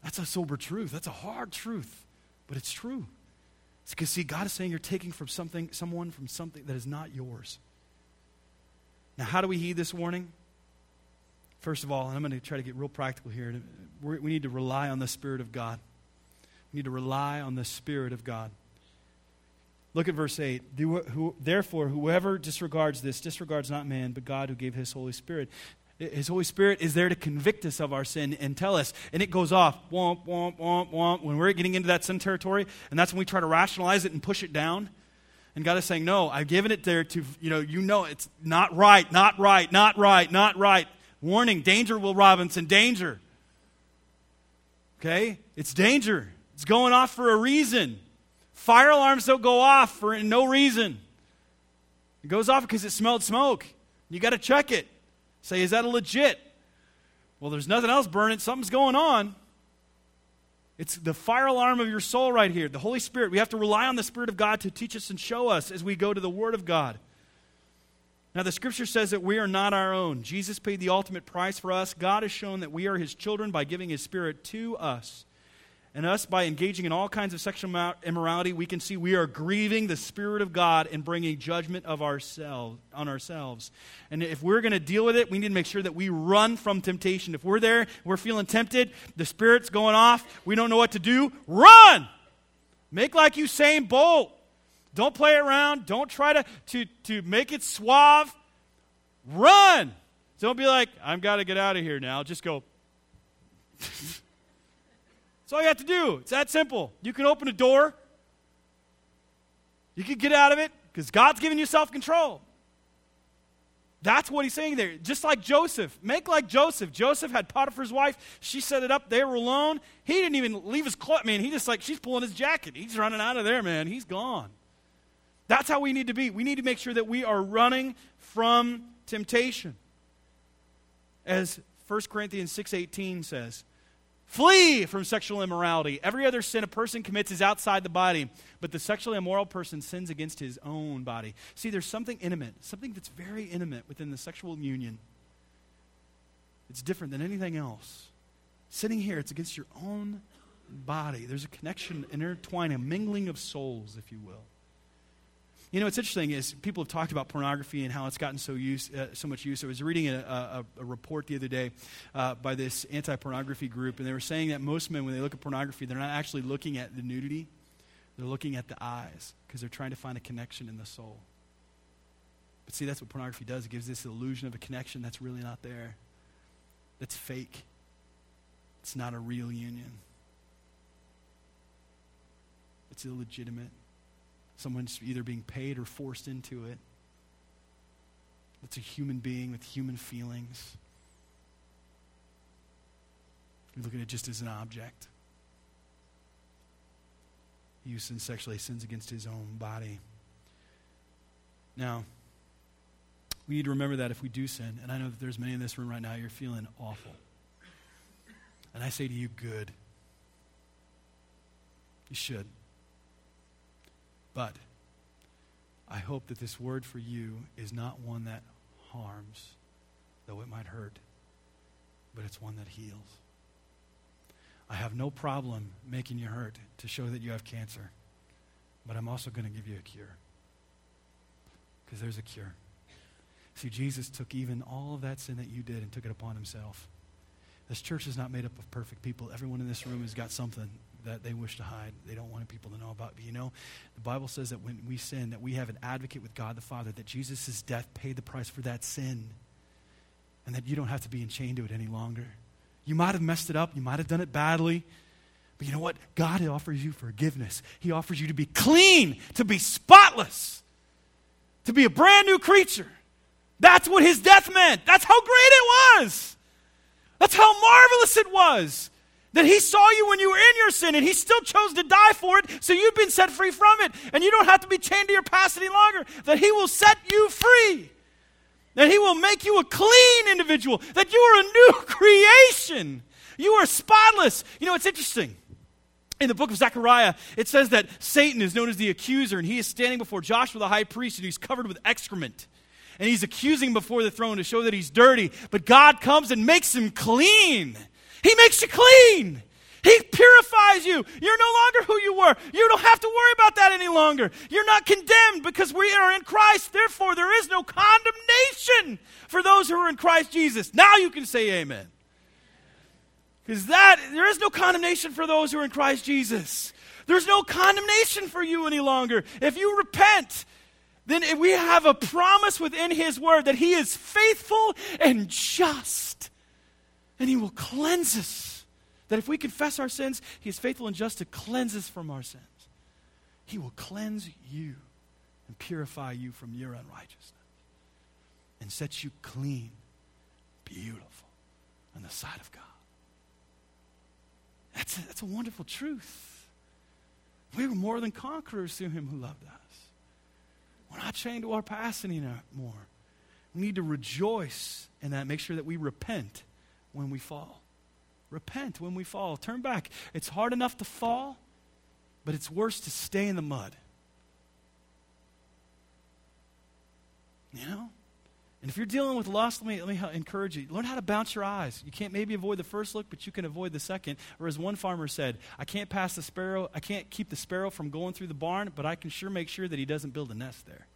That's a sober truth. That's a hard truth, but it's true. Because, see, God is saying you're taking from something, someone from something that is not yours. Now, how do we heed this warning? First of all, and I'm going to try to get real practical here, we need to rely on the Spirit of God. We need to rely on the Spirit of God. Look at verse 8. Therefore, whoever disregards this disregards not man, but God who gave his Holy Spirit. His Holy Spirit is there to convict us of our sin and tell us. And it goes off, womp, womp, womp, womp, when we're getting into that sin territory. And that's when we try to rationalize it and push it down. And God is saying, No, I've given it there to, you know, you know it's not right, not right, not right, not right. Warning, danger, Will Robinson, danger. Okay? It's danger. It's going off for a reason. Fire alarms don't go off for no reason. It goes off because it smelled smoke. You got to check it. Say, is that a legit? Well, there's nothing else burning. Something's going on. It's the fire alarm of your soul right here. The Holy Spirit. We have to rely on the Spirit of God to teach us and show us as we go to the Word of God. Now, the scripture says that we are not our own. Jesus paid the ultimate price for us. God has shown that we are his children by giving his spirit to us. And us, by engaging in all kinds of sexual immorality, we can see we are grieving the Spirit of God and bringing judgment of ourselves, on ourselves. And if we're going to deal with it, we need to make sure that we run from temptation. If we're there, we're feeling tempted, the Spirit's going off, we don't know what to do, run! Make like Usain Bolt. Don't play around. Don't try to, to, to make it suave. Run. Don't be like, I've got to get out of here now. Just go. [LAUGHS] That's all you have to do. It's that simple. You can open a door. You can get out of it because God's giving you self control. That's what he's saying there. Just like Joseph. Make like Joseph. Joseph had Potiphar's wife. She set it up. They were alone. He didn't even leave his clothes. Man, he just like, she's pulling his jacket. He's running out of there, man. He's gone. That's how we need to be. We need to make sure that we are running from temptation. As 1 Corinthians 6:18 says, Flee from sexual immorality. Every other sin a person commits is outside the body, but the sexually immoral person sins against his own body. See, there's something intimate, something that's very intimate within the sexual union. It's different than anything else. Sitting here, it's against your own body. There's a connection, intertwine, a mingling of souls, if you will. You know, what's interesting is people have talked about pornography and how it's gotten so, use, uh, so much use. I was reading a, a, a report the other day uh, by this anti pornography group, and they were saying that most men, when they look at pornography, they're not actually looking at the nudity, they're looking at the eyes because they're trying to find a connection in the soul. But see, that's what pornography does. It gives this illusion of a connection that's really not there, that's fake, it's not a real union, it's illegitimate. Someone's either being paid or forced into it. It's a human being with human feelings. We look at it just as an object. He who sins sexually sins against his own body. Now, we need to remember that if we do sin, and I know that there's many in this room right now, you're feeling awful. And I say to you, good. You should. But I hope that this word for you is not one that harms, though it might hurt, but it's one that heals. I have no problem making you hurt to show that you have cancer, but I'm also going to give you a cure. Because there's a cure. See, Jesus took even all of that sin that you did and took it upon himself. This church is not made up of perfect people. Everyone in this room has got something that they wish to hide. They don't want people to know about. But you know, the Bible says that when we sin, that we have an advocate with God the Father, that Jesus' death paid the price for that sin. And that you don't have to be enchained to it any longer. You might have messed it up, you might have done it badly. But you know what? God offers you forgiveness. He offers you to be clean, to be spotless, to be a brand new creature. That's what his death meant. That's how great it was. That's how marvelous it was. That he saw you when you were in your sin and he still chose to die for it, so you've been set free from it. And you don't have to be chained to your past any longer. That he will set you free. That he will make you a clean individual. That you are a new [LAUGHS] creation. You are spotless. You know, it's interesting. In the book of Zechariah, it says that Satan is known as the accuser, and he is standing before Joshua the high priest, and he's covered with excrement. And he's accusing before the throne to show that he's dirty. But God comes and makes him clean. He makes you clean. He purifies you. You're no longer who you were. You don't have to worry about that any longer. You're not condemned because we are in Christ. Therefore, there is no condemnation for those who are in Christ Jesus. Now you can say amen. Because that, there is no condemnation for those who are in Christ Jesus. There's no condemnation for you any longer. If you repent, then we have a promise within His Word that He is faithful and just, and He will cleanse us. That if we confess our sins, He is faithful and just to cleanse us from our sins. He will cleanse you and purify you from your unrighteousness and set you clean, beautiful on the sight of God. That's a, that's a wonderful truth. We were more than conquerors through him who loved us. We're not chained to our past anymore. We need to rejoice in that. Make sure that we repent when we fall. Repent when we fall. Turn back. It's hard enough to fall, but it's worse to stay in the mud. You know? And if you're dealing with lust, let me, let me encourage you. Learn how to bounce your eyes. You can't maybe avoid the first look, but you can avoid the second. Or as one farmer said, I can't pass the sparrow, I can't keep the sparrow from going through the barn, but I can sure make sure that he doesn't build a nest there.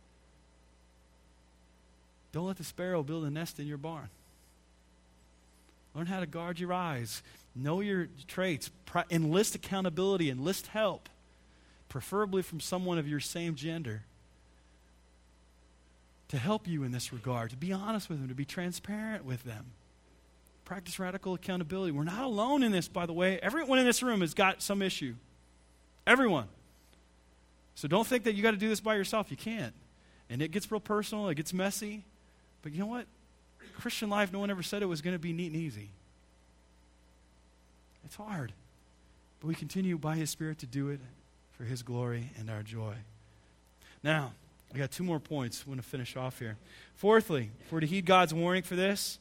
Don't let the sparrow build a nest in your barn. Learn how to guard your eyes. Know your traits. enlist accountability. Enlist help, preferably from someone of your same gender to help you in this regard, to be honest with them, to be transparent with them. Practice radical accountability. We're not alone in this, by the way. Everyone in this room has got some issue. Everyone. So don't think that you got to do this by yourself. You can't. And it gets real personal, it gets messy. But you know what? Christian life, no one ever said it was going to be neat and easy. It's hard. But we continue by His Spirit to do it for His glory and our joy. Now, I got two more points. I want to finish off here. Fourthly, we're to heed God's warning for this,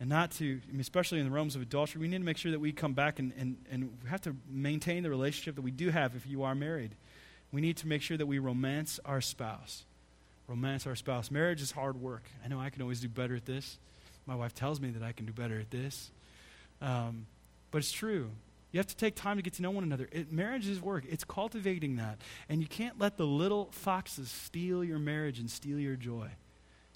and not to, especially in the realms of adultery, we need to make sure that we come back and, and, and we have to maintain the relationship that we do have if you are married. We need to make sure that we romance our spouse. Romance our spouse. Marriage is hard work. I know I can always do better at this. My wife tells me that I can do better at this. Um, but it's true. You have to take time to get to know one another. It, marriage is work, it's cultivating that. And you can't let the little foxes steal your marriage and steal your joy.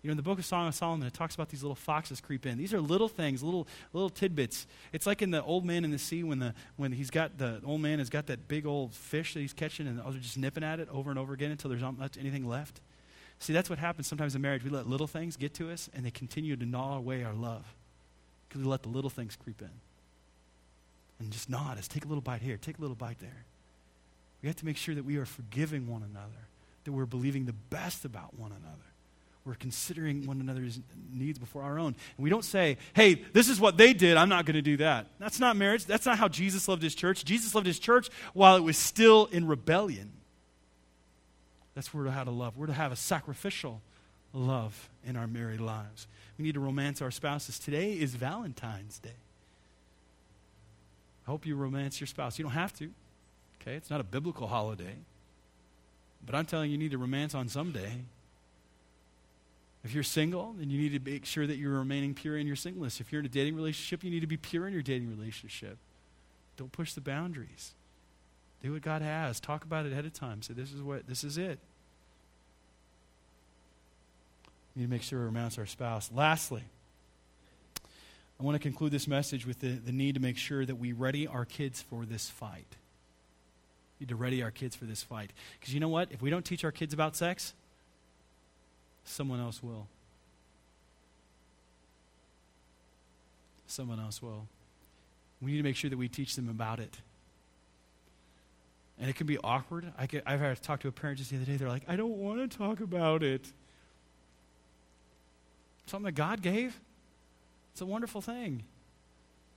You know, in the book of Song of Solomon, it talks about these little foxes creep in. These are little things, little little tidbits. It's like in the old man in the sea when the when he's got the old man has got that big old fish that he's catching, and the others just nipping at it over and over again until there's not much anything left. See, that's what happens sometimes in marriage. We let little things get to us, and they continue to gnaw away our love because we let the little things creep in and just nod us. Take a little bite here, take a little bite there. We have to make sure that we are forgiving one another, that we're believing the best about one another. We're considering one another's needs before our own. And we don't say, hey, this is what they did, I'm not going to do that. That's not marriage. That's not how Jesus loved his church. Jesus loved his church while it was still in rebellion. That's where we're how to love. We're to have a sacrificial love in our married lives. We need to romance our spouses. Today is Valentine's Day. I hope you romance your spouse. You don't have to. Okay? It's not a biblical holiday. But I'm telling you, you need to romance on some day. If you're single, then you need to make sure that you're remaining pure in your singleness. If you're in a dating relationship, you need to be pure in your dating relationship. Don't push the boundaries. Do what God has. Talk about it ahead of time. Say, this is what this is it. We need to make sure we romance our spouse. Lastly, I want to conclude this message with the, the need to make sure that we ready our kids for this fight. We need to ready our kids for this fight. Because you know what? If we don't teach our kids about sex, someone else will. Someone else will. We need to make sure that we teach them about it. And it can be awkward. I have I've had to talk to a parent just the other day. They're like, I don't want to talk about it. Something that God gave. It's a wonderful thing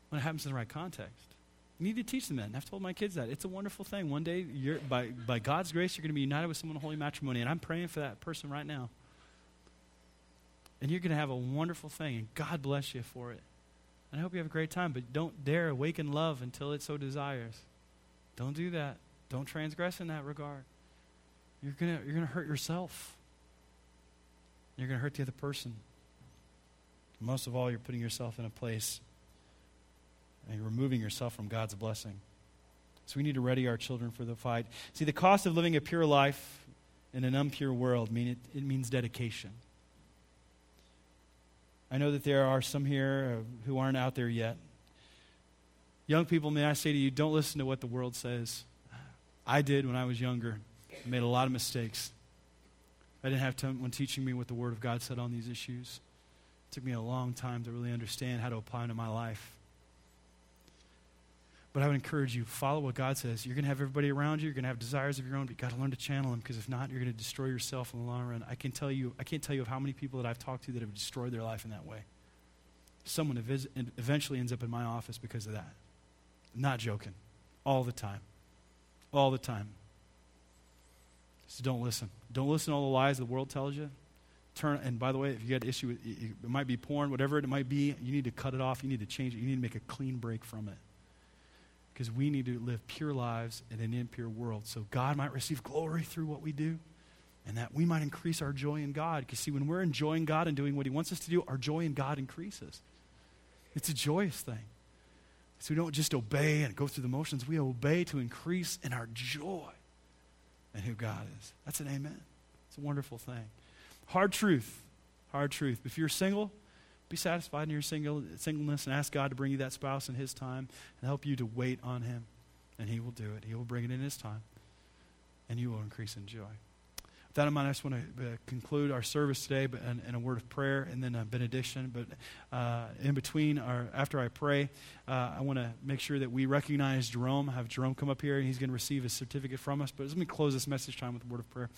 when it happens in the right context. You need to teach them that. And I've told my kids that. It's a wonderful thing. One day, by, by God's grace, you're going to be united with someone in holy matrimony. And I'm praying for that person right now. And you're going to have a wonderful thing. And God bless you for it. And I hope you have a great time. But don't dare awaken love until it so desires. Don't do that. Don't transgress in that regard. You're going you're going to hurt yourself. You're going to hurt the other person. Most of all, you're putting yourself in a place and you're removing yourself from God's blessing. So we need to ready our children for the fight. See, the cost of living a pure life in an impure world mean it, it means dedication. I know that there are some here uh, who aren't out there yet. Young people, may I say to you, don't listen to what the world says. I did when I was younger. I made a lot of mistakes. I didn't have someone teaching me what the Word of God said on these issues. It took me a long time to really understand how to apply them to my life. But I would encourage you, follow what God says. You're going to have everybody around you. You're going to have desires of your own, but you've got to learn to channel them because if not, you're going to destroy yourself in the long run. I can tell you, I can't tell you of how many people that I've talked to that have destroyed their life in that way. Someone eventually ends up in my office because of that. not joking. All the time. All the time. So don't listen. Don't listen to all the lies the world tells you. Turn, and by the way, if you got an issue with it might be porn, whatever it might be, you need to cut it off. You need to change it. You need to make a clean break from it because we need to live pure lives in an impure world. So God might receive glory through what we do and that we might increase our joy in God. Because, see, when we're enjoying God and doing what He wants us to do, our joy in God increases. It's a joyous thing. So we don't just obey and go through the motions, we obey to increase in our joy and who God is. That's an amen. It's a wonderful thing. Hard truth. Hard truth. If you're single, be satisfied in your single, singleness and ask God to bring you that spouse in His time and help you to wait on Him. And He will do it. He will bring it in His time. And you will increase in joy. That in mind, I just want to uh, conclude our service today but, a word of prayer and then a benediction. But uh, in between, our, after I pray, uh, I want to make sure that we recognize Jerome. have Jerome come up here and he's going to receive his certificate from us. But let me close this message time with a word of prayer.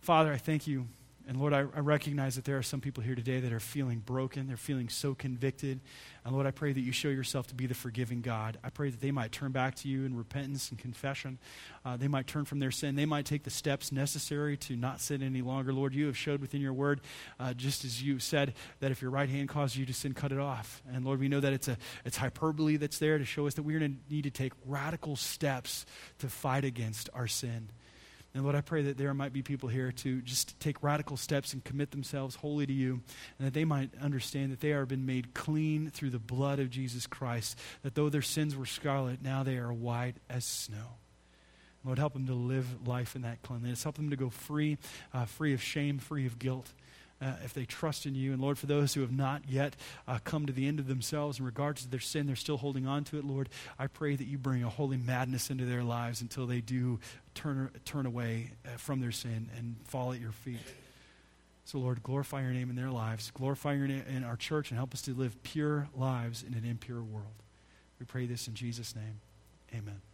Father, I thank you and Lord, I, I, recognize that there are some people here today that are feeling broken. They're feeling so convicted. And Lord, I pray that you show yourself to be the forgiving God. I pray that they might turn back to you in repentance and confession. Uh, they might turn from their sin. They might take the steps necessary to not sin any longer. Lord, you have showed within your word, uh, just as you said, that if your right hand causes you to sin, cut it off. And Lord, we know that it's, a, it's hyperbole that's there to show us that we're going to need to take radical steps to fight against our sin. And Lord, I pray that there might be people here to just take radical steps and commit themselves wholly to you, and that they might understand that they are been made clean through the blood of Jesus Christ, that though their sins were scarlet, now they are white as snow. Lord, help them to live life in that cleanliness. Help them to go free, uh, free of shame, free of guilt uh, if they trust in you. And Lord, for those who have not yet uh, come to the end of themselves in regards to their sin, they're still holding on to it, Lord, I pray that you bring a holy madness into their lives until they do turn, turn away uh, from their sin and fall at your feet. So, Lord, glorify your name in their lives, glorify your name in our church, and help us to live pure lives in an impure world. We pray this in Jesus' name. Amen.